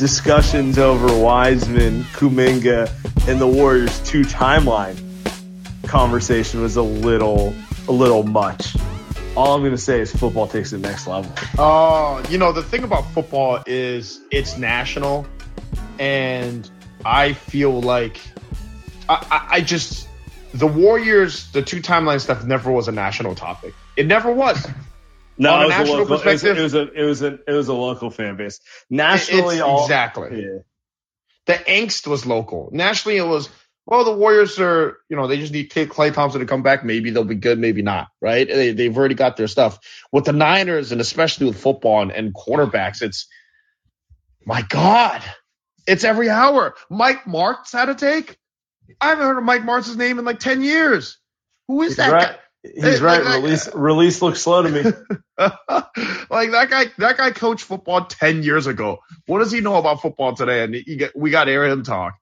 Discussions over Wiseman, Kuminga, and the Warriors two timeline conversation was a little a little much. All I'm gonna say is football takes it next level. Uh, you know, the thing about football is it's national, and I feel like I, I, I just the Warriors, the two timeline stuff never was a national topic. It never was. No, On a it was, a national local, it, was, it was a it was a it was a local fan base. Nationally, all exactly. Yeah. The angst was local. Nationally, it was well, the Warriors are, you know, they just need Klay Thompson to come back. Maybe they'll be good, maybe not, right? They, they've already got their stuff. With the Niners, and especially with football and, and quarterbacks, it's my God, it's every hour. Mike Martz had a take. I haven't heard of Mike Martz's name in like 10 years. Who is that right. Hey, He's right. like that- Release release looks slow to me. like that guy, that guy coached football 10 years ago. What does he know about football today? And he get, we got to hear him talk.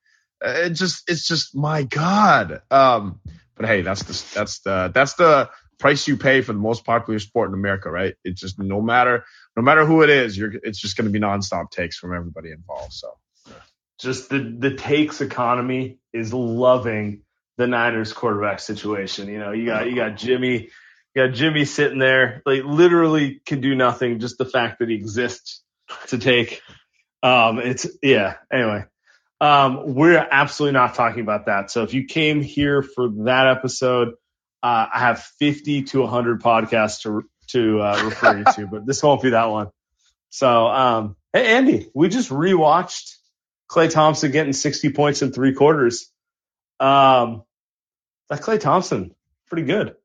Uh, It just, it's just, my God. Um, but hey, that's the, that's the, that's the price you pay for the most popular sport in America, right? It's just no matter, no matter who it is, you're, it's just going to be nonstop takes from everybody involved. So Just the the takes economy is loving the Niners quarterback situation. You know, you got you got Jimmy, you got Jimmy sitting there, like literally can do nothing. Just the fact that he exists to take. Um, it's yeah. Anyway, um, we're absolutely not talking about that. So if you came here for that episode, uh, I have 50 to 100 podcasts to to uh, refer you to, but this won't be that one. So, um, hey Andy, we just rewatched Klay Thompson getting 60 points in three quarters. Um, that Klay Thompson, pretty good.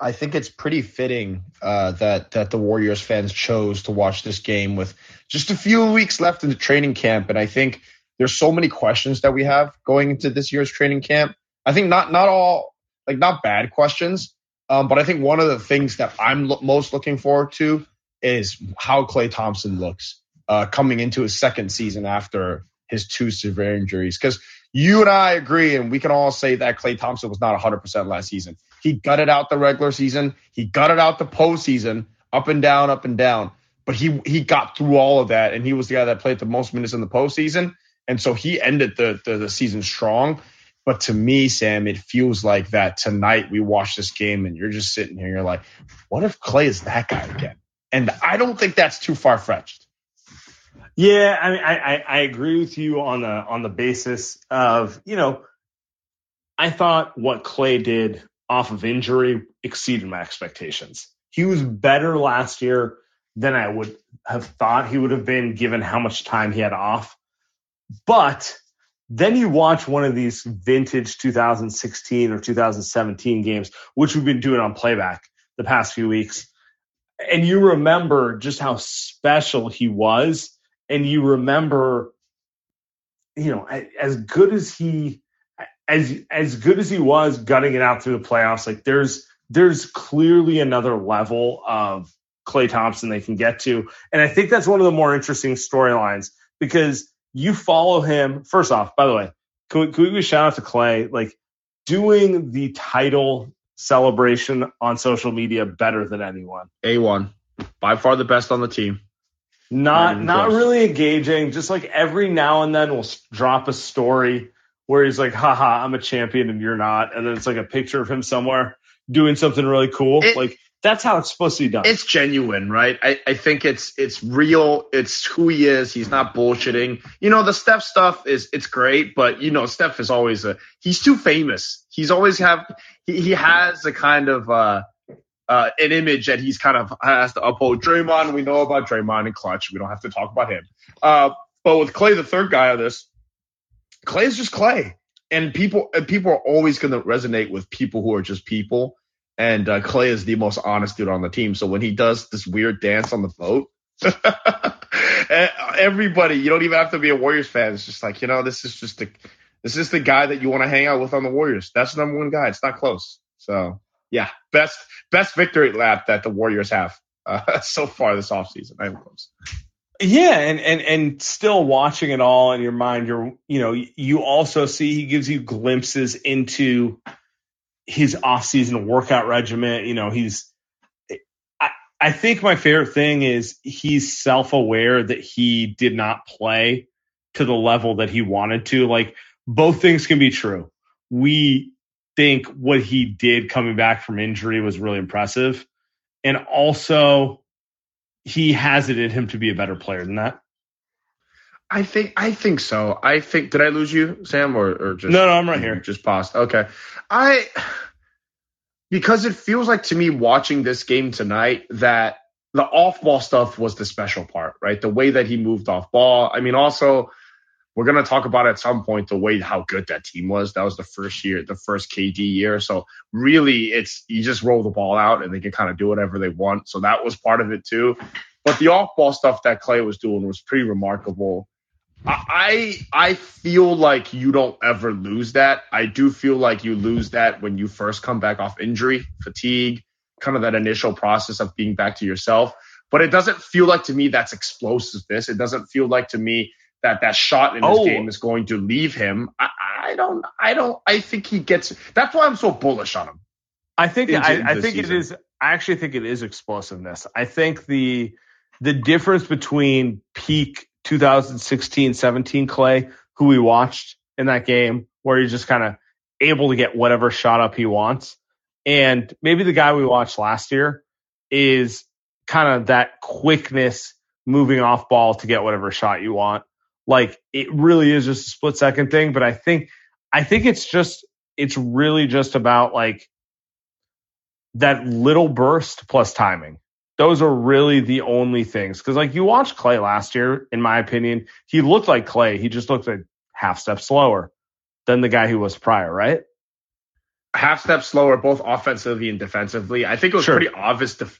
I think it's pretty fitting uh, that that the Warriors fans chose to watch this game with just a few weeks left in the training camp, and I think there's so many questions that we have going into this year's training camp. I think not not all like not bad questions, um, but I think one of the things that I'm lo- most looking forward to is how Klay Thompson looks uh, coming into his second season after his two severe injuries. Because you and I agree, and we can all say that Klay Thompson was not 100% last season. He gutted out the regular season. He gutted out the postseason, up and down, up and down. But he he got through all of that, and he was the guy that played the most minutes in the postseason, and so he ended the the, the season strong. But to me, Sam, it feels like that tonight we watch this game, and you're just sitting here, you're like, what if Klay is that guy again? And I don't think that's too far fetched. Yeah, I mean, I, I, I agree with you on the on the basis of you know, I thought what Klay did off of injury exceeded my expectations. He was better last year than I would have thought he would have been given how much time he had off. But then you watch one of these vintage 2016 or 2017 games, which we've been doing on playback the past few weeks, and you remember just how special he was, and you remember, you know, as good as he as as good as he was gutting it out through the playoffs, like there's there's clearly another level of Klay Thompson they can get to. And I think that's one of the more interesting storylines because you follow him. First off, by the way, can we, can we shout out to Klay? Like doing the title celebration on social media better than anyone. A1. By far the best on the team. Not not really engaging. Just like every now and then we'll drop a story where he's like, haha, I'm a champion and you're not. And then it's like a picture of him somewhere doing something really cool. It, like that's how it's supposed to be done. It's genuine, right? I, I think it's it's real. It's who he is. He's not bullshitting. You know, the Steph stuff is it's great, but you know, Steph is always a he's too famous. He's always have he, he has a kind of uh uh, an image that he's kind of has to uphold. Draymond, we know about Draymond and Clutch. We don't have to talk about him. Uh, but with Klay, the third guy of this, Klay is just Klay, and people and people are always going to resonate with people who are just people. And uh, Klay is the most honest dude on the team. So when he does this weird dance on the boat, everybody, you don't even have to be a Warriors fan. It's just like you know, this is just the this is the guy that you want to hang out with on the Warriors. That's the number one guy. It's not close. So yeah, best best victory lap that the Warriors have uh, so far this offseason. I. Yeah, and, and and still watching it all in your mind, you're you know you also see he gives you glimpses into his off-season workout regimen. You know, he's I, I think my favorite thing is he's self-aware that he did not play to the level that he wanted to. Like both things can be true. We think what he did coming back from injury was really impressive. And also he has it in him to be a better player than that. I think I think so. I think did I lose you, Sam, or, or just no, no, I'm right here. Just paused. Okay, I because it feels like to me watching this game tonight that the off ball stuff was the special part, right? The way that he moved off ball. I mean, also we're gonna talk about at some point the way how good that team was. That was the first year, the first KD year. So really, it's you just roll the ball out and they can kind of do whatever they want. So that was part of it too. But the off ball stuff that Klay was doing was pretty remarkable. I I feel like you don't ever lose that. I do feel like you lose that when you first come back off injury, fatigue, kind of that initial process of being back to yourself. But it doesn't feel like to me that's explosiveness. It doesn't feel like to me that that shot in this oh. game is going to leave him. I, I, don't. I don't. I think he gets. That's why I'm so bullish on him. I think. I, I think season. it is. I actually think it is explosiveness. I think the the difference between peak 2016 17 Klay, who we watched in that game, where he's just kind of able to get whatever shot up he wants. And maybe the guy we watched last year is kind of that quickness moving off ball to get whatever shot you want. Like it really is just a split second thing. But I think, I think it's just, it's really just about like that little burst plus timing those are really the only things. Because like you watched Klay last year, in my opinion, he looked like Klay. He just looked like half step slower than the guy who was prior, right? Half step slower, both offensively and defensively. I think it was sure. pretty obvious. Def-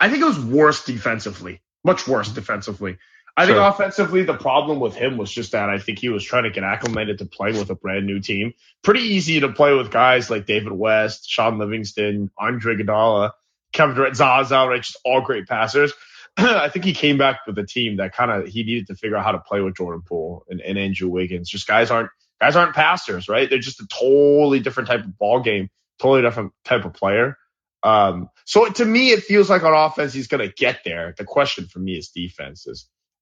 I think it was worse defensively, much worse mm-hmm. defensively. I sure. think offensively, the problem with him was just that I think he was trying to get acclimated to playing with a brand new team. Pretty easy to play with guys like David West, Shaun Livingston, Andre Iguodala Kevin Durant, Zaza, right? Just all great passers. I think he came back with a team that kind of he needed to figure out how to play with Jordan Poole and, and Andrew Wiggins. Just guys aren't guys aren't passers, right? They're just a totally different type of ball game, totally different type of player. Um, so to me, it feels like on offense he's going to get there. The question for me is defense.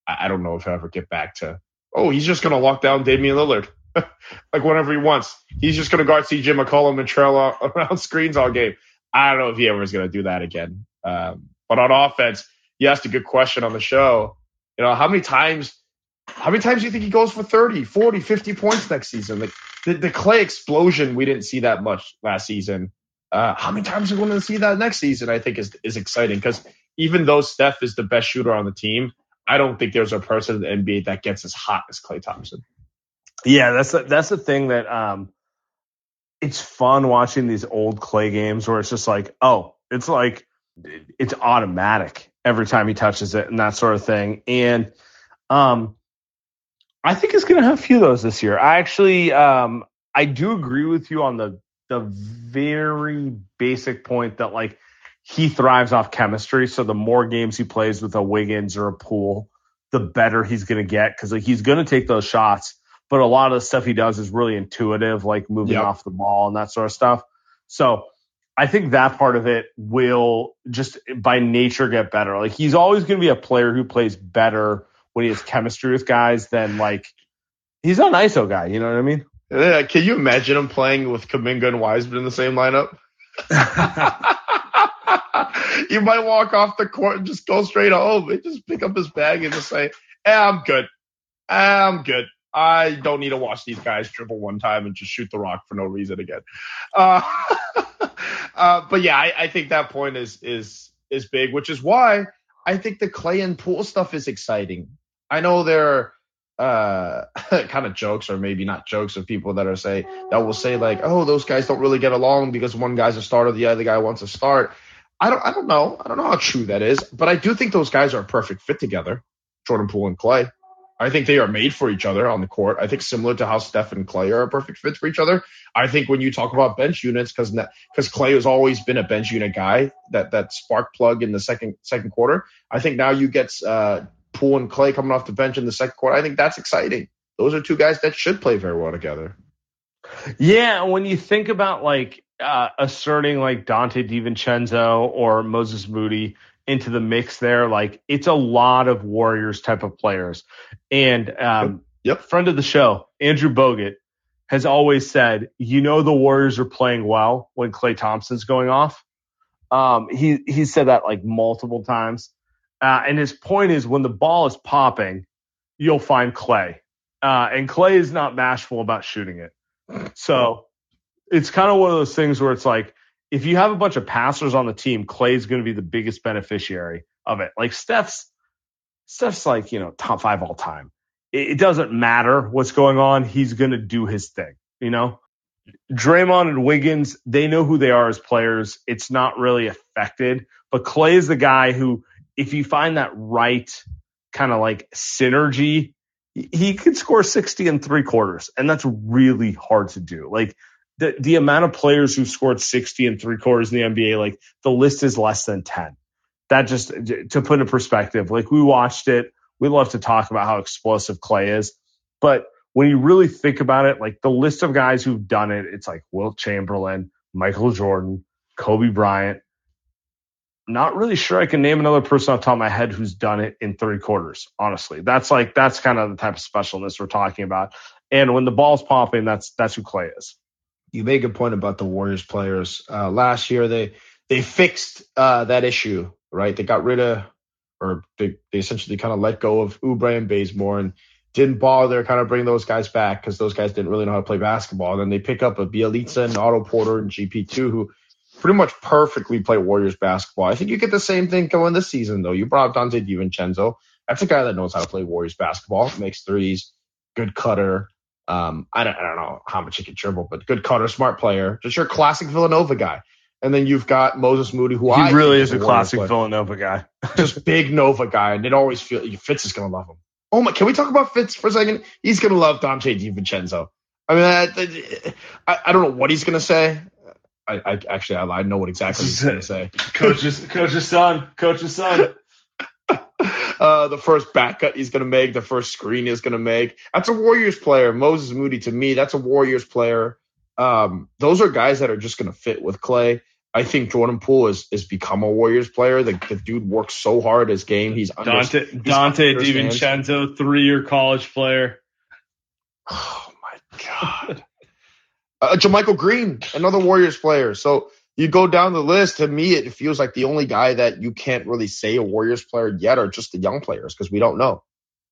I, don't know if he'll ever get back to. Oh, he's just going to lock down Damian Lillard like whenever he wants. He's just going to guard CJ McCollum and trail around screens all game. I don't know if he ever is going to do that again. Um, but on offense, you asked a good question on the show. You know, how many times, how many times do you think he goes for 30, 40, 50 points next season? Like the, the Klay explosion, we didn't see that much last season. Uh, how many times are we going to see that next season? I think is is exciting because even though Steph is the best shooter on the team, I don't think there's a person in the NBA that gets as hot as Klay Thompson. Yeah, that's the, that's the thing that um, it's fun watching these old Klay games where it's just like, oh, it's like it's automatic every time he touches it and that sort of thing. And um, I think he's going to have a few of those this year. I actually, um, I do agree with you on the the very basic point that like he thrives off chemistry. So the more games he plays with a Wiggins or a Poole, the better he's going to get because like, he's going to take those shots. But a lot of the stuff he does is really intuitive, like moving yep. off the ball and that sort of stuff. So I think that part of it will just by nature get better. Like he's always going to be a player who plays better when he has chemistry with guys than like he's not an ISO guy. You know what I mean? Yeah, can you imagine him playing with Kuminga and Wiseman in the same lineup? you might walk off the court and just go straight home and just pick up his bag and just say, hey, I'm good. I'm good. I don't need to watch these guys dribble one time and just shoot the rock for no reason again. Uh, uh, but yeah, I, I, think that point is is is big, which is why I think the Klay and Poole stuff is exciting. I know there are uh, kind of jokes, or maybe not jokes, of people that are say that will say like, "Oh, those guys don't really get along because one guy's a starter, the other guy wants to start." I don't I don't know. I don't know how true that is, but I do think those guys are a perfect fit together. Jordan Poole and Klay. I think they are made for each other on the court. I think similar to how Steph and Klay are a perfect fit for each other. I think when you talk about bench units, because because Klay has always been a bench unit guy, that that spark plug in the second second quarter. I think now you get uh, Poole and Klay coming off the bench in the second quarter. I think that's exciting. Those are two guys that should play very well together. Yeah, when you think about like uh, asserting like Donte DiVincenzo or Moses Moody into the mix there. Like it's a lot of Warriors type of players. And um, yep. friend of the show, Andrew Bogut, has always said, you know, the Warriors are playing well when Klay Thompson's going off. Um, he he said that like multiple times. Uh, and his point is when the ball is popping, you'll find Klay, Uh, and Klay is not bashful about shooting it. So it's kind of one of those things where it's like if you have a bunch of passers on the team, Klay's going to be the biggest beneficiary of it. Like Steph's, Steph's like, you know, top five all time. It, it doesn't matter what's going on. He's going to do his thing, you know? Draymond and Wiggins, they know who they are as players. It's not really affected, but Klay is the guy who, if you find that right kind of like synergy, he could score 60 and three quarters. And that's really hard to do. Like the the amount of players who've scored 60 and three quarters in the NBA, like the list is less than 10. That just to put in perspective, like we watched it. We love to talk about how explosive Klay is, but when you really think about it, like the list of guys who've done it, it's like Wilt Chamberlain, Michael Jordan, Kobe Bryant. Not really sure I can name another person off the top of my head who's done it in three quarters. Honestly, that's like that's kind of the type of specialness we're talking about. And when the ball's popping, that's that's who Klay is you make a point about the Warriors players. Uh, last year they they fixed uh, that issue, right? They got rid of or they, they essentially kind of let go of Oubre and Bazemore and didn't bother kind of bring those guys back because those guys didn't really know how to play basketball. And then they pick up a Bjelica and Otto Porter and GP2 who pretty much perfectly play Warriors basketball. I think you get the same thing going this season though. You brought up Donte DiVincenzo. That's a guy that knows how to play Warriors basketball, makes threes, good cutter, um, I don't, I don't know how much he can dribble, but good cutter, smart player, just your classic Villanova guy. And then you've got Moses Moody, who he I really is a classic player. Villanova guy, just big Nova guy, and it always feels Fitz is gonna love him. Oh my, can we talk about Fitz for a second? He's gonna love Donte DiVincenzo. I mean, I, I, I don't know what he's gonna say. I, I actually I, I know what exactly he's gonna say. Coach's coach's son, coach's son. Uh, the first back cut he's going to make, the first screen he's going to make. That's a Warriors player. Moses Moody, to me, that's a Warriors player. Um, those are guys that are just going to fit with Klay. I think Jordan Poole is is become a Warriors player. The, the dude works so hard his game. He's Donte Donte DiVincenzo, three year college player. Oh my god. uh, JaMychal Green, another Warriors player. So you go down the list, to me, it feels like the only guy that you can't really say a Warriors player yet are just the young players because we don't know.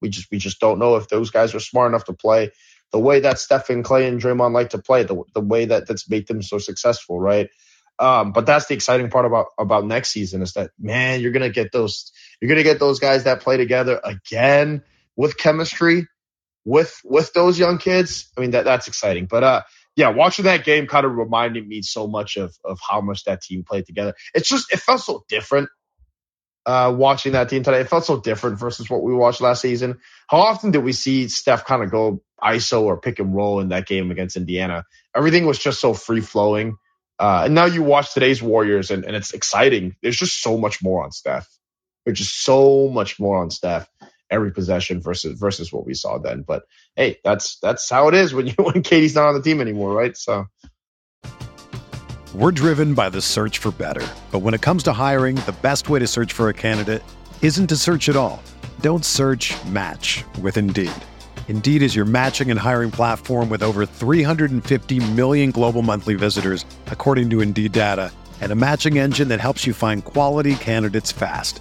We just we just don't know if those guys are smart enough to play the way that Stephen Klay and Draymond like to play, the the way that that's made them so successful, right? Um, but that's the exciting part about about next season is that man, you're gonna get those you're gonna get those guys that play together again with chemistry with with those young kids. I mean that that's exciting. But uh yeah, watching that game kind of reminded me so much of of how much that team played together. It's just it felt so different. uh, watching that team today. It felt so different versus what we watched last season. How often did we see Steph kind of go ISO or pick and roll in that game against Indiana? Everything was just so free flowing. Uh, and now you watch today's Warriors and, and it's exciting. There's just so much more on Steph. There's just so much more on Steph every possession versus versus what we saw then. But hey, that's that's how it is when you when KD's not on the team anymore, right? So we're driven by the search for better. But when it comes to hiring, the best way to search for a candidate isn't to search at all. Don't search match with Indeed. Indeed is your matching and hiring platform with over 350 million global monthly visitors, according to Indeed data, and a matching engine that helps you find quality candidates fast.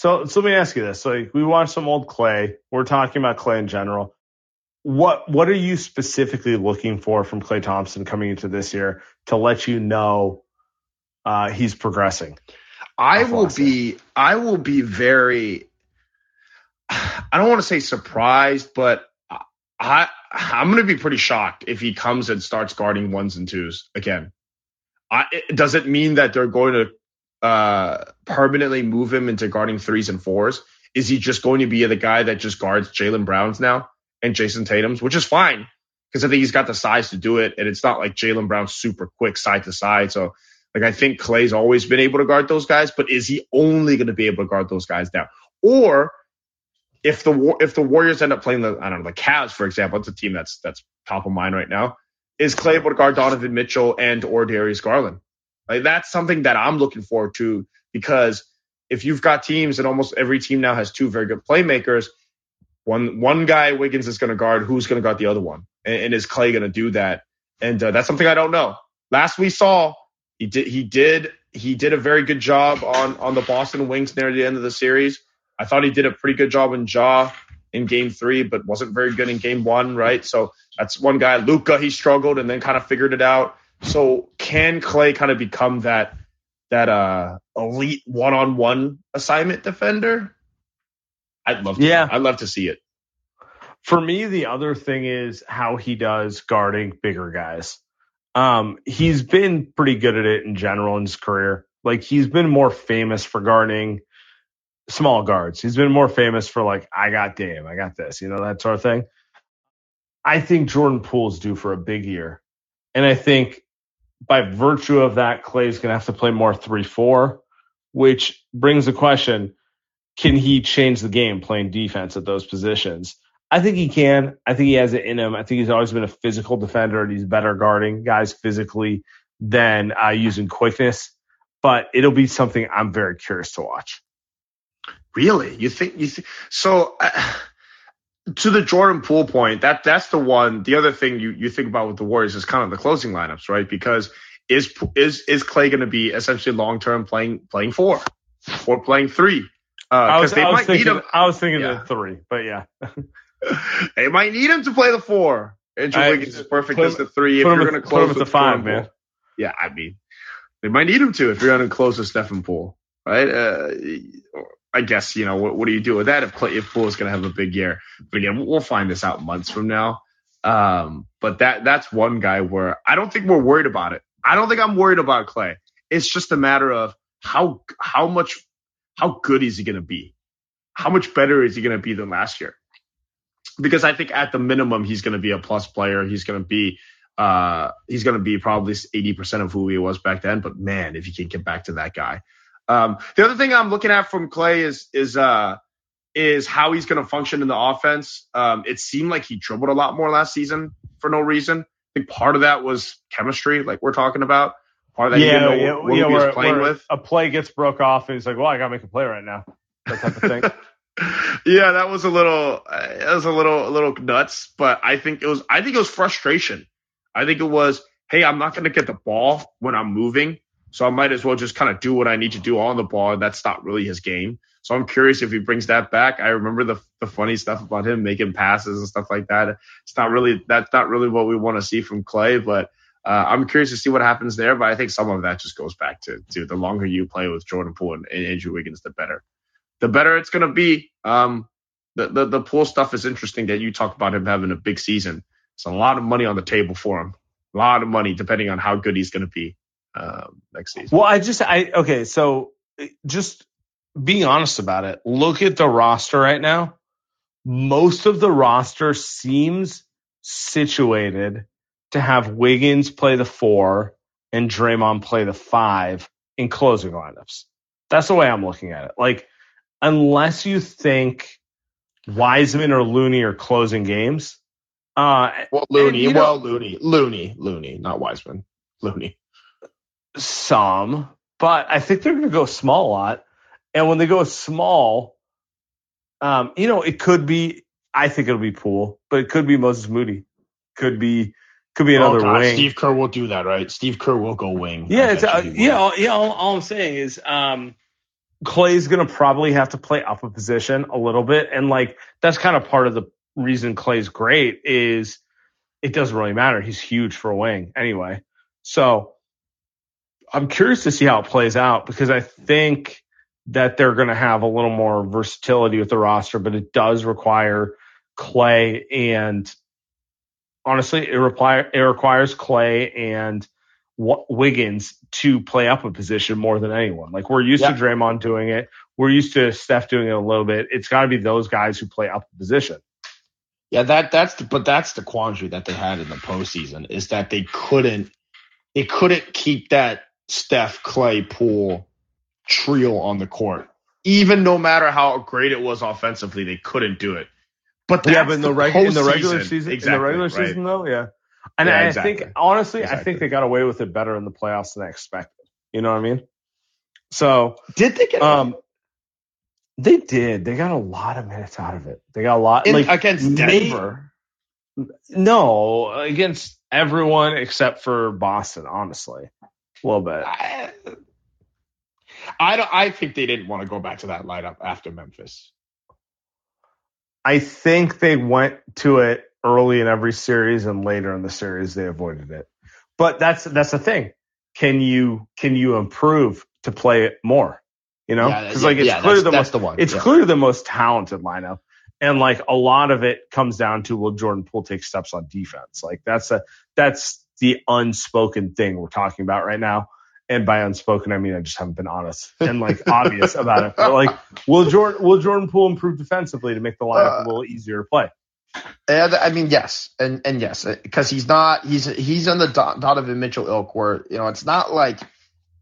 So, so let me ask you this. Like we watched some old Klay. We're talking about Klay in general what what are you specifically looking for from Klay Thompson coming into this year to let you know uh, he's progressing? I will be I will be very I don't want to say surprised, but I I'm going to be pretty shocked if he comes and starts guarding ones and twos again. I, does it mean that they're going to uh, permanently move him into guarding threes and fours? Is he just going to be the guy that just guards Jaylen Browns now? and Jayson Tatum's, which is fine because I think he's got the size to do it. And it's not like Jaylen Brown's super quick side to side. So, like, I think Klay's always been able to guard those guys, but is he only going to be able to guard those guys now? Or if the if the Warriors end up playing the I don't know the Cavs for example, it's a team that's that's top of mind right now. Is Klay able to guard Donovan Mitchell and or Darius Garland? Like that's something that I'm looking forward to because if you've got teams and almost every team now has two very good playmakers, one one guy Wiggins is going to guard. Who's going to guard the other one? And, and is Klay going to do that? And uh, that's something I don't know. Last we saw, he did he did he did a very good job on on the Boston Wings near the end of the series. I thought he did a pretty good job in Jaw in Game Three, but wasn't very good in Game One. Right, so that's one guy. Luka, he struggled and then kind of figured it out. So can Klay kind of become that that uh elite one on one assignment defender? I'd love to. Yeah. I'd love to see it. For me, the other thing is how he does guarding bigger guys. Um, he's been pretty good at it in general in his career. Like he's been more famous for guarding small guards. He's been more famous for like, I got Dame, I got this, you know, that sort of thing. I think Jordan Poole's due for a big year. And I think by virtue of that, Klay's gonna have to play more three four, which brings the question, can he change the game playing defense at those positions? I think he can. I think he has it in him. I think he's always been a physical defender and he's better guarding guys physically than uh, using quickness. But it'll be something I'm very curious to watch. Really? You think you think so? Uh, to the Jordan Poole point, that that's the one. The other thing you you think about with the Warriors is kind of the closing lineups, right? Because is is is Klay going to be essentially long term playing playing four or playing three? Uh, I, was, I, was thinking, I was thinking yeah. the three, but yeah. they might need him to play the four. Andrew I, Wiggins is perfect as the three. If you're going to close with the five, man. Yeah, I mean, they might need him to if you're going to close with Stephen Poole, right? Uh, I guess you know what, what do you do with that if Klay, if Poole is going to have a big year? But again, we'll find this out months from now. Um, but that that's one guy where I don't think we're worried about it. I don't think I'm worried about Klay. It's just a matter of how how much how good is he going to be? How much better is he going to be than last year? Because I think at the minimum he's going to be a plus player. He's going to be uh, he's going to be probably 80% of who he was back then. But man, if he can get back to that guy. Um, the other thing I'm looking at from Klay is is uh, is how he's going to function in the offense. Um, it seemed like he dribbled a lot more last season for no reason. I think part of that was chemistry, like we're talking about. Part of that, yeah, yeah, what, yeah, he was playing with. A play gets broke off, and he's like, "Well, I got to make a play right now." That type of thing. yeah, that was a little, uh, that was a little, a little nuts. But I think it was, I think it was frustration. I think it was, hey, I'm not going to get the ball when I'm moving, so I might as well just kind of do what I need to do on the ball. And that's not really his game. So I'm curious if he brings that back. I remember the the funny stuff about him making passes and stuff like that. It's not really that's not really what we want to see from Klay, but uh, I'm curious to see what happens there. But I think some of that just goes back to to the longer you play with Jordan Poole and, and Andrew Wiggins, the better. The better it's gonna be. Um, the, the the Poole stuff is interesting that you talk about him having a big season. It's a lot of money on the table for him. A lot of money depending on how good he's gonna be um, next season. Well, I just I okay, so just being honest about it, look at the roster right now. Most of the roster seems situated to have Wiggins play the four and Draymond play the five in closing lineups. That's the way I'm looking at it. Like, unless you think Wiseman or Looney are closing games. Uh, well, Looney, and, well, know, Looney, Looney, Looney, not Wiseman, Looney. Some, but I think they're going to go small a lot. And when they go small, um, you know, it could be. I think it'll be Poole, but it could be Moses Moody. Could be could be another oh, wing. Steve Kerr will do that, right? Steve Kerr will go wing. Yeah, it's, uh, yeah, all, yeah. All, all, I'm saying is, um, Klay's gonna probably have to play up a position a little bit, and like that's kind of part of the reason Klay's great is it doesn't really matter. He's huge for a wing anyway. So I'm curious to see how it plays out because I think that they're going to have a little more versatility with the roster, but it does require Klay and honestly, it require it requires Klay and Wiggins to play up a position more than anyone. Like we're used yeah. to Draymond doing it, we're used to Steph doing it a little bit. It's got to be those guys who play up a position. Yeah, that that's the, but that's the quandary that they had in the postseason is that they couldn't they couldn't keep that Steph Klay Poole trio on the court. Even no matter how great it was offensively, they couldn't do it. But yeah, but in the, the in the regular season, exactly, in the regular right. season though, yeah. And yeah, I exactly. think honestly, exactly. I think they got away with it better in the playoffs than I expected. You know what I mean? So did they get? Um, they did. They got a lot of minutes out of it. They got a lot in, like against Denver. no, against everyone except for Boston. Honestly, a little bit. I, I don't. I think they didn't want to go back to that lineup after Memphis. I think they went to it early in every series and later in the series they avoided it. But that's that's the thing. Can you can you improve to play it more? You know, because yeah, like it's yeah, clearly the most the one. It's yeah. clearly the most talented lineup, and like a lot of it comes down to will Jordan Poole take steps on defense? Like that's a that's the unspoken thing we're talking about right now and by unspoken I mean I just haven't been honest and like obvious about it. But like, will Jordan will Jordan Poole improve defensively to make the lineup uh, a little easier to play? And I mean, yes, and and yes, because he's not he's he's on the Donovan Mitchell ilk where you know it's not like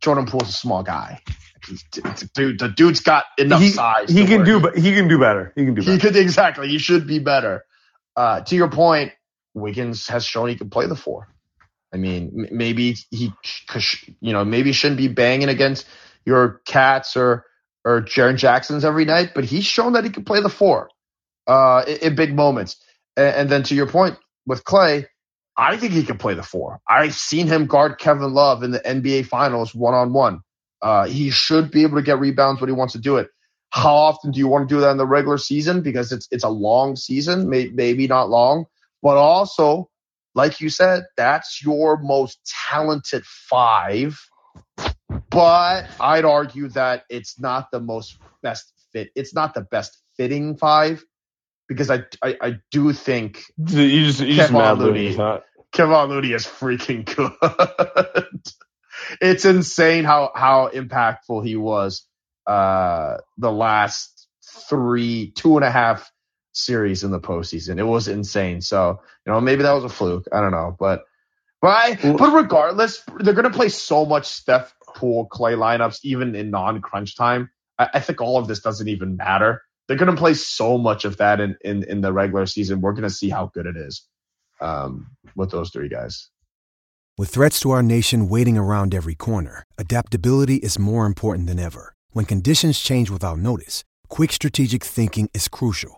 Jordan Poole's a small guy. He's, dude, the dude's got enough he, size. He can do, but he can do better. He can do. Better. He could exactly. He should be better. Uh, to your point, Wiggins has shown he can play the four. I mean, maybe he, you know, maybe shouldn't be banging against your Cats or or Jaren Jacksons every night, but he's shown that he can play the four uh, in, in big moments. And, and, then to your point with Klay, I think he can play the four. I've seen him guard Kevin Love in the NBA Finals one on one. He should be able to get rebounds when he wants to do it. How often do you want to do that in the regular season? Because it's it's a long season, may, maybe not long, but also like you said, that's your most talented five. But I'd argue that it's not the most best fit. It's not the best fitting five. because I I, I do think you just you just Looney. Kevon Looney is freaking good. it's insane how how impactful he was uh the last three two and a half series in the postseason. It was insane. So you know maybe that was a fluke. I don't know, but but I, but regardless, they're gonna play so much Steph Poole Klay lineups even in non crunch time. I, I think all of this doesn't even matter. They're gonna play so much of that in in, in the regular season. We're gonna see how good it is um, with those three guys. With threats to our nation waiting around every corner, adaptability is more important than ever. When conditions change without notice, quick strategic thinking is crucial.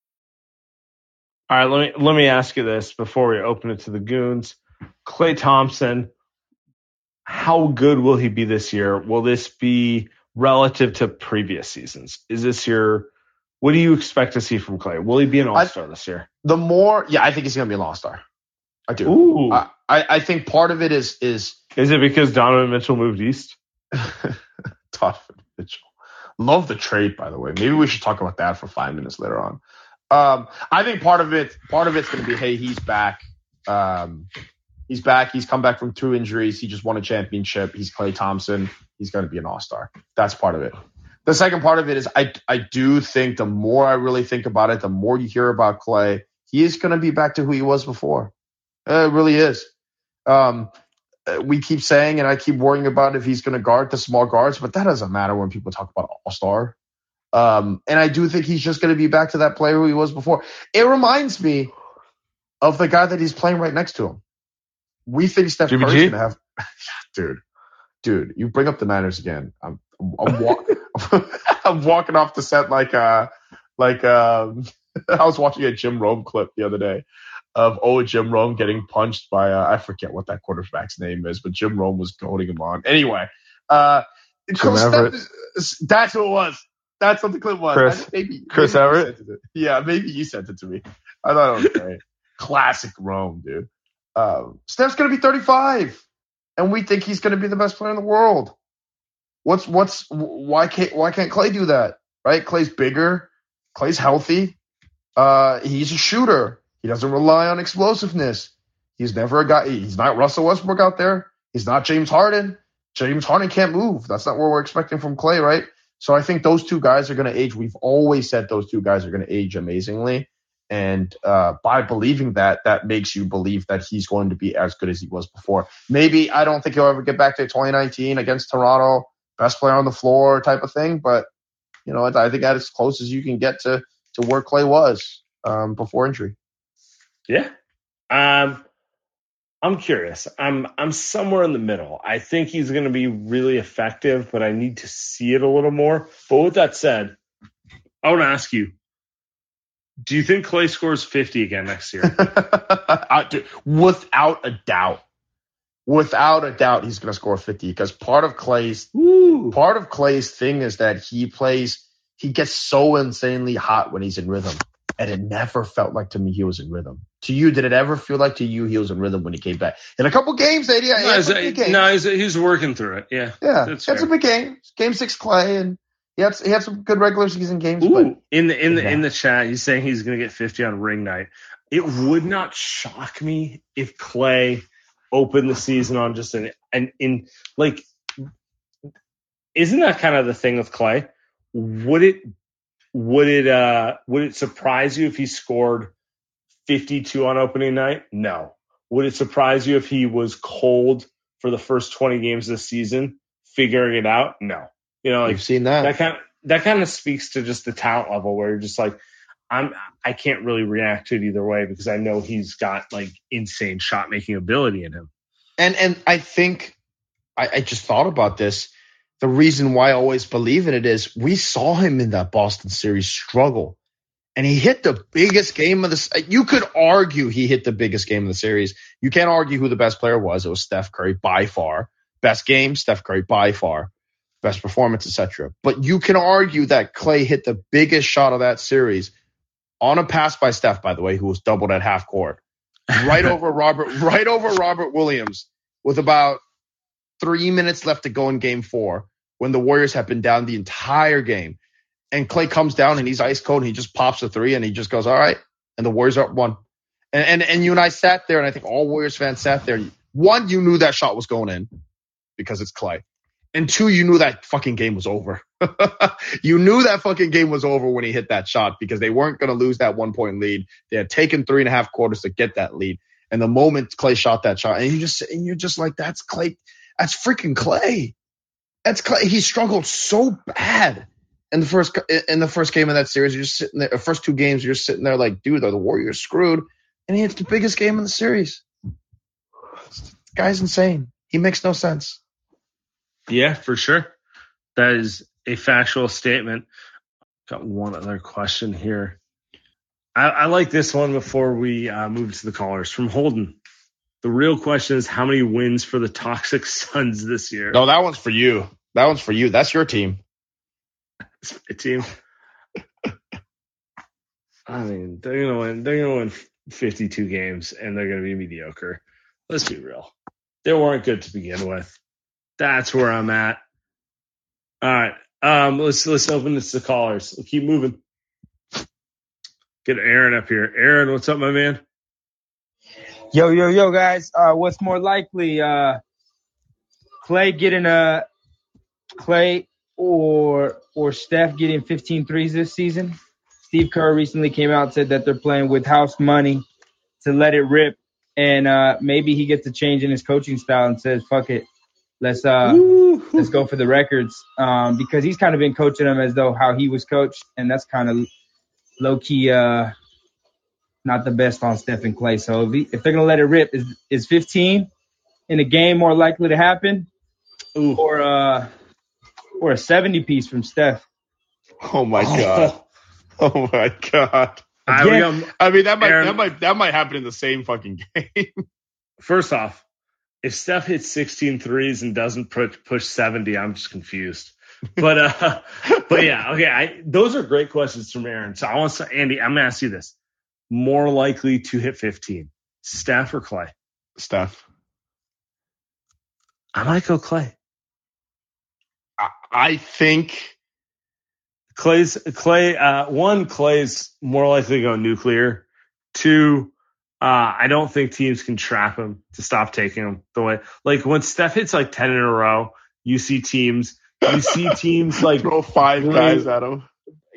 All right, let me let me ask you this before we open it to the goons. Klay Thompson, how good will he be this year? Will this be relative to previous seasons? Is this your what do you expect to see from Klay? Will he be an All Star this year? The more, yeah, I think he's gonna be an All Star. I do. Ooh. I, I think part of it is is is it because Donovan Mitchell moved east? Donovan Mitchell. Love the trade, by the way. Maybe we should talk about that for five minutes later on. Um, I think part of it, part of it's going to be, hey, he's back. Um, he's back. He's come back from two injuries. He just won a championship. He's Klay Thompson. He's going to be an all star. That's part of it. The second part of it is I I do think the more I really think about it, the more you hear about Klay, he is going to be back to who he was before. Uh, it really is. Um, we keep saying, and I keep worrying about if he's going to guard the small guards, but that doesn't matter when people talk about all star. Um, and I do think he's just going to be back to that player who he was before. It reminds me of the guy that he's playing right next to him. We think Steph Jimmy Curry's going to have, dude, dude. You bring up the Niners again. I'm, I'm, walk, I'm walking off the set like, uh, like um, I was watching a Jim Rome clip the other day of oh Jim Rome getting punched by uh, I forget what that quarterback's name is, but Jim Rome was goading him on. Anyway, uh, Steph, that's who it was. That's what the clip was. Chris, maybe, Chris maybe Everett. Yeah, maybe you sent it to me. I thought it was great. Classic Rome, dude. Um, Steph's gonna be 35, and we think he's gonna be the best player in the world. What's what's why can't why can't Klay do that? Right? Klay's bigger. Klay's healthy. Uh, he's a shooter. He doesn't rely on explosiveness. He's never a guy. He's not Russell Westbrook out there. He's not James Harden. James Harden can't move. That's not what we're expecting from Klay, right? So I think those two guys are going to age. We've always said those two guys are going to age amazingly. And uh, by believing that, that makes you believe that he's going to be as good as he was before. Maybe I don't think he'll ever get back to 2019 against Toronto, best player on the floor type of thing. But you know, I think that's as close as you can get to to where Klay was um, before injury. Yeah. Um, I'm curious. I'm I'm somewhere in the middle. I think he's going to be really effective, but I need to see it a little more. But with that said, I want to ask you: Do you think Klay scores 50 again next year? Without a doubt, without a doubt, he's going to score 50 because part of Klay's part of Klay's thing is that he plays. He gets so insanely hot when he's in rhythm and it never felt like to me he was in rhythm. To you, did it ever feel like to you he was in rhythm when he came back? In a couple games, AD, no, he's, a, no he's, he's, working through it. Yeah, yeah, that's had some big games. Game six, Klay, and he had he had some good regular season games. Ooh, but, in the in the yeah. in the chat, he's saying he's going to get 50 on ring night. It would not shock me if Klay opened the season on just an an in like. Isn't that kind of the thing with Klay? Would it would it uh would it surprise you if he scored 52 on opening night? No. Would it surprise you if he was cold for the first 20 games this season? figuring it out? No. You know, like You've seen that. that kind of that kind of speaks to just the talent level where you're just like I'm I can't really react to it either way because I know he's got like insane shot making ability in him. And and I think I, I just thought about this. The reason why I always believe in it is we saw him in that Boston series struggle. And he hit the biggest game of the you could argue he hit the biggest game of the series. You can't argue who the best player was. It was Steph Curry by far. Best game, Steph Curry by far. Best performance, etc. But you can argue that Klay hit the biggest shot of that series on a pass by Steph, by the way, who was doubled at half court. Right over Robert, right over Robert Williams with about three minutes left to go in game four when the Warriors have been down the entire game. And Klay comes down and he's ice cold and he just pops a three and he just goes, All right. And the Warriors are up one. And, and and you and I sat there and I think all Warriors fans sat there. One, you knew that shot was going in because it's Klay. And two, you knew that fucking game was over. you knew that fucking game was over when he hit that shot because they weren't going to lose that one point lead. They had taken three and a half quarters to get that lead. And the moment Klay shot that shot, and you just and you're just like, that's Klay, that's freaking Klay. That's Klay. He struggled so bad in the first in the first game of that series. You're just sitting there. First two games, you're sitting there like, dude, are the Warriors screwed? And he hits the biggest game in the series. This guy's insane. He makes no sense. Yeah, for sure. That is a factual statement. Got one other question here. I, I like this one before we uh, move to the callers from Holden. The real question is how many wins for the Toxic Suns this year? No, that one's for you. That one's for you. That's your team. My team. I mean, they're gonna win. They're gonna win 52 games, and they're gonna be mediocre. Let's be real. They weren't good to begin with. That's where I'm at. All right. Um, let's let's open this to callers. We'll keep moving. Get Aaron up here. Aaron, what's up, my man? Yo, yo, yo, guys. Uh, what's more likely, uh, Klay getting a Klay or or Steph getting 15 threes this season? Steve Kerr recently came out and said that they're playing with house money to let it rip, and uh, maybe he gets a change in his coaching style and says, "Fuck it, let's uh, let's go for the records," um, because he's kind of been coaching them as though how he was coached, and that's kind of low key uh, not the best on Steph and Klay. So if, he, if they're gonna let it rip, is is 15 in a game more likely to happen, Ooh. or uh, or a 70 piece from Steph? Oh my god. Oh my god. I, we Again, I mean that might Aaron- that might that might happen in the same fucking game. first off, if Steph hits 16 threes and doesn't push push 70, I'm just confused. But uh, but yeah, okay. I, those are great questions from Aaron. So I want to, Andy, I'm gonna ask you this: more likely to hit 15, Steph or Klay? Steph. I might go Klay. I, think Klay's Klay. Uh, one, Klay's more likely to go nuclear. Two, uh, I don't think teams can trap him to stop taking him the way. Like when Steph hits like 10 in a row, you see teams. You see teams like throw five Really? guys at him.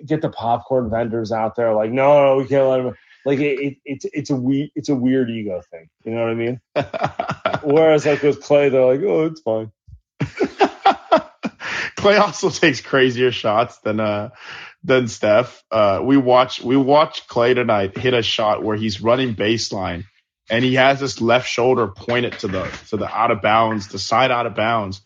get the popcorn vendors out there like no, no we can't let him like it, it, it's it's a we it's a weird ego thing you know what i mean whereas like with Klay they're like oh it's fine Klay also takes crazier shots than uh than Steph. Uh, we watch we watch Klay tonight hit a shot where he's running baseline and he has his left shoulder pointed to the to the out of bounds, the side out of bounds,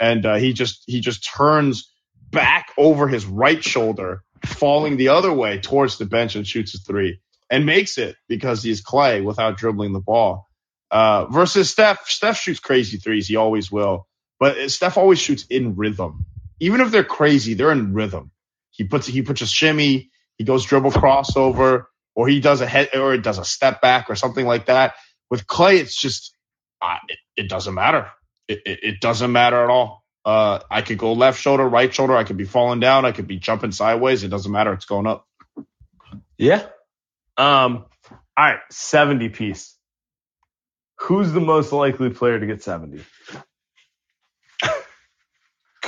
and uh, he just he just turns back over his right shoulder, falling the other way towards the bench and shoots a three and makes it because he's Klay without dribbling the ball. Uh, versus Steph, Steph shoots crazy threes. He always will. But Steph always shoots in rhythm. Even if they're crazy, they're in rhythm. He puts he puts a shimmy, he goes dribble crossover, or he does a head or he does a step back or something like that. With Klay, it's just uh, it, it doesn't matter. It, it, it doesn't matter at all. Uh, I could go left shoulder, right shoulder. I could be falling down. I could be jumping sideways. It doesn't matter. It's going up. yeah um all right 70 piece who's the most likely player to get 70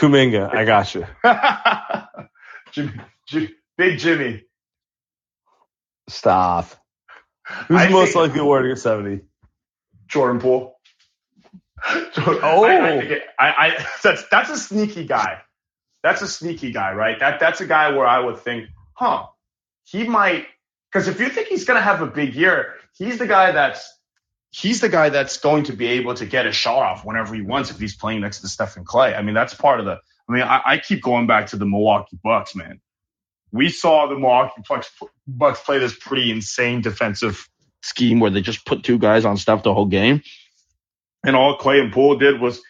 kuminga i got you Jimmy, Jimmy, Big Jimmy. Stop. who's I the most likely player to get 70 Jordan Poole. oh, I, I, I, that's that's a sneaky guy. That's a sneaky guy, right? That that's a guy where I would think, huh, he might. Because if you think he's going to have a big year, he's the guy that's he's the guy that's going to be able to get a shot off whenever he wants if he's playing next to Steph and Klay. I mean, that's part of the. I mean, I, I keep going back to the Milwaukee Bucks, man. We saw the Milwaukee Bucks, Bucks play this pretty insane defensive scheme where they just put two guys on Steph the whole game, and all Klay and Poole did was,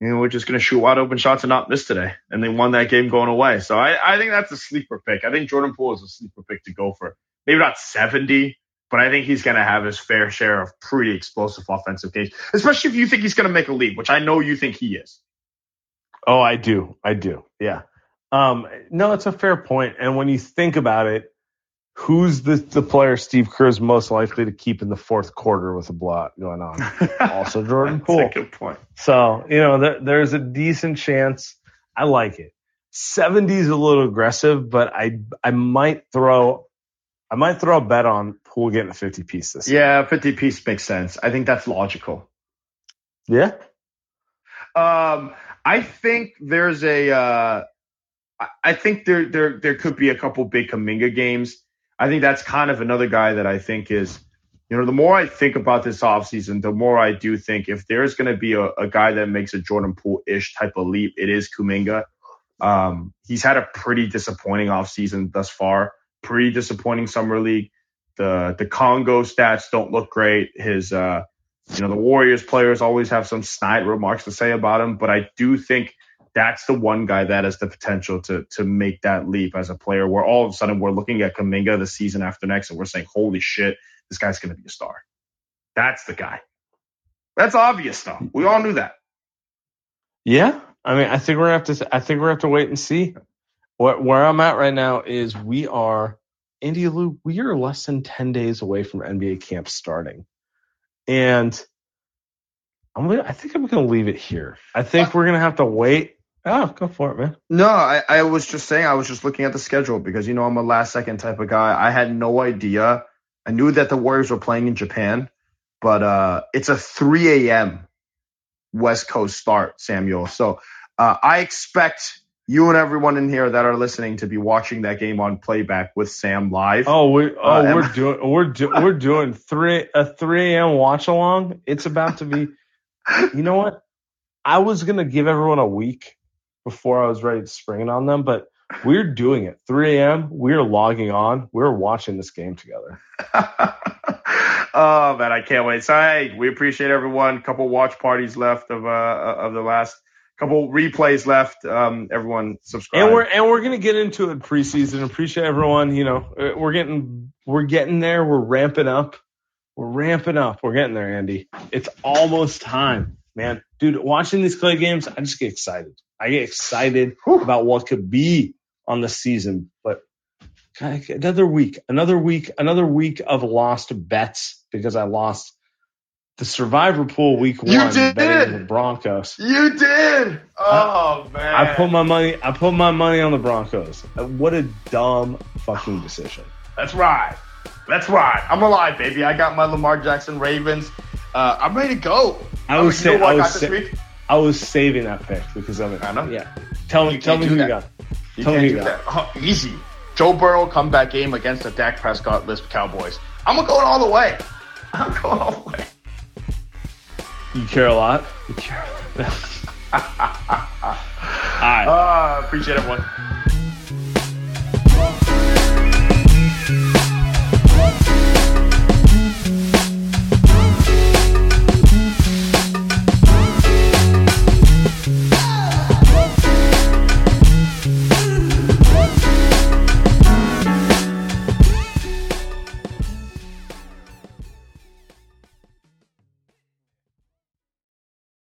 you know, we're just going to shoot wide open shots and not miss today, and they won that game going away. So I, I think that's a sleeper pick. I think Jordan Poole is a sleeper pick to go for. Maybe not 70, but I think he's going to have his fair share of pretty explosive offensive games, especially if you think he's going to make a leap, which I know you think he is. Oh, I do. I do. Yeah. Um, no, it's a fair point. And when you think about it, who's the, the player Steve Kerr is most likely to keep in the fourth quarter with a blot going on? also Jordan Poole. good point. So, you know, there, there's a decent chance. I like it. 70 is a little aggressive, but I I might throw I might throw a bet on Poole getting a 50 piece this Yeah, 50 piece makes sense. I think that's logical. Yeah. Um, I think there's a, uh, I think there, there, there could be a couple big Kuminga games. I think that's kind of another guy that I think is, you know, the more I think about this offseason, the more I do think if there's going to be a, a, guy that makes a Jordan Poole ish type of leap, it is Kuminga. Um, he's had a pretty disappointing offseason thus far pretty disappointing summer league. The the Congo stats don't look great. His uh, you know the Warriors players always have some snide remarks to say about him, but I do think that's the one guy that has the potential to to make that leap as a player. Where all of a sudden we're looking at Kuminga the season after next, and we're saying, "Holy shit, this guy's going to be a star." That's the guy. That's obvious, though. We all knew that. Yeah, I mean, I think we're gonna have to. I think we're gonna have to wait and see. Where, where I'm at right now is we are, Andy Liu, we are less than 10 days away from NBA camp starting. And I'm gonna, I think I'm going to leave it here. I think we're going to have to wait. Oh, go for it, man. No, I, I was just saying, I was just looking at the schedule because, you know, I'm a last second type of guy. I had no idea. I knew that the Warriors were playing in Japan, but uh, it's a 3 a.m. West Coast start, Samuel. So uh, I expect you and everyone in here that are listening to be watching that game on playback with Sam live. Oh, we oh uh, we're doing we're do, we're doing three a three a.m. watch along. It's about to be. You know what? I was gonna give everyone a week before I was ready to spring it on them, but we're doing it. 3 a.m. We're logging on. We're watching this game together. oh man, I can't wait. So hey, we appreciate everyone. A couple watch parties left of uh of the last couple replays left. Um, everyone subscribe. And we're and we're gonna get into it preseason. Appreciate everyone. You know, uh, we're getting we're getting there. We're ramping up. We're ramping up. We're getting there, Andy. It's almost time, man. Dude, watching these Klay games, I just get excited. I get excited Whew. about what could be on the season. But another week, another week, another week of lost bets because I lost the survivor pool week one. You did betting the Broncos. You did. Oh I, man. I put my money. I put my money on the Broncos. What a dumb fucking decision. That's right. That's right. I'm alive, baby. I got my Lamar Jackson Ravens. Uh, I'm ready to go. I was, saying. I, was sa- I was saving that pick because of it. I know. Yeah. Tell me. Tell me who that. you got. You tell me who you got. Oh, easy. Joe Burrow comeback game against the Dak Prescott list Cowboys. I'm gonna go all the way. I'm going all the way. You care a lot. You care. All right. Uh, appreciate everyone.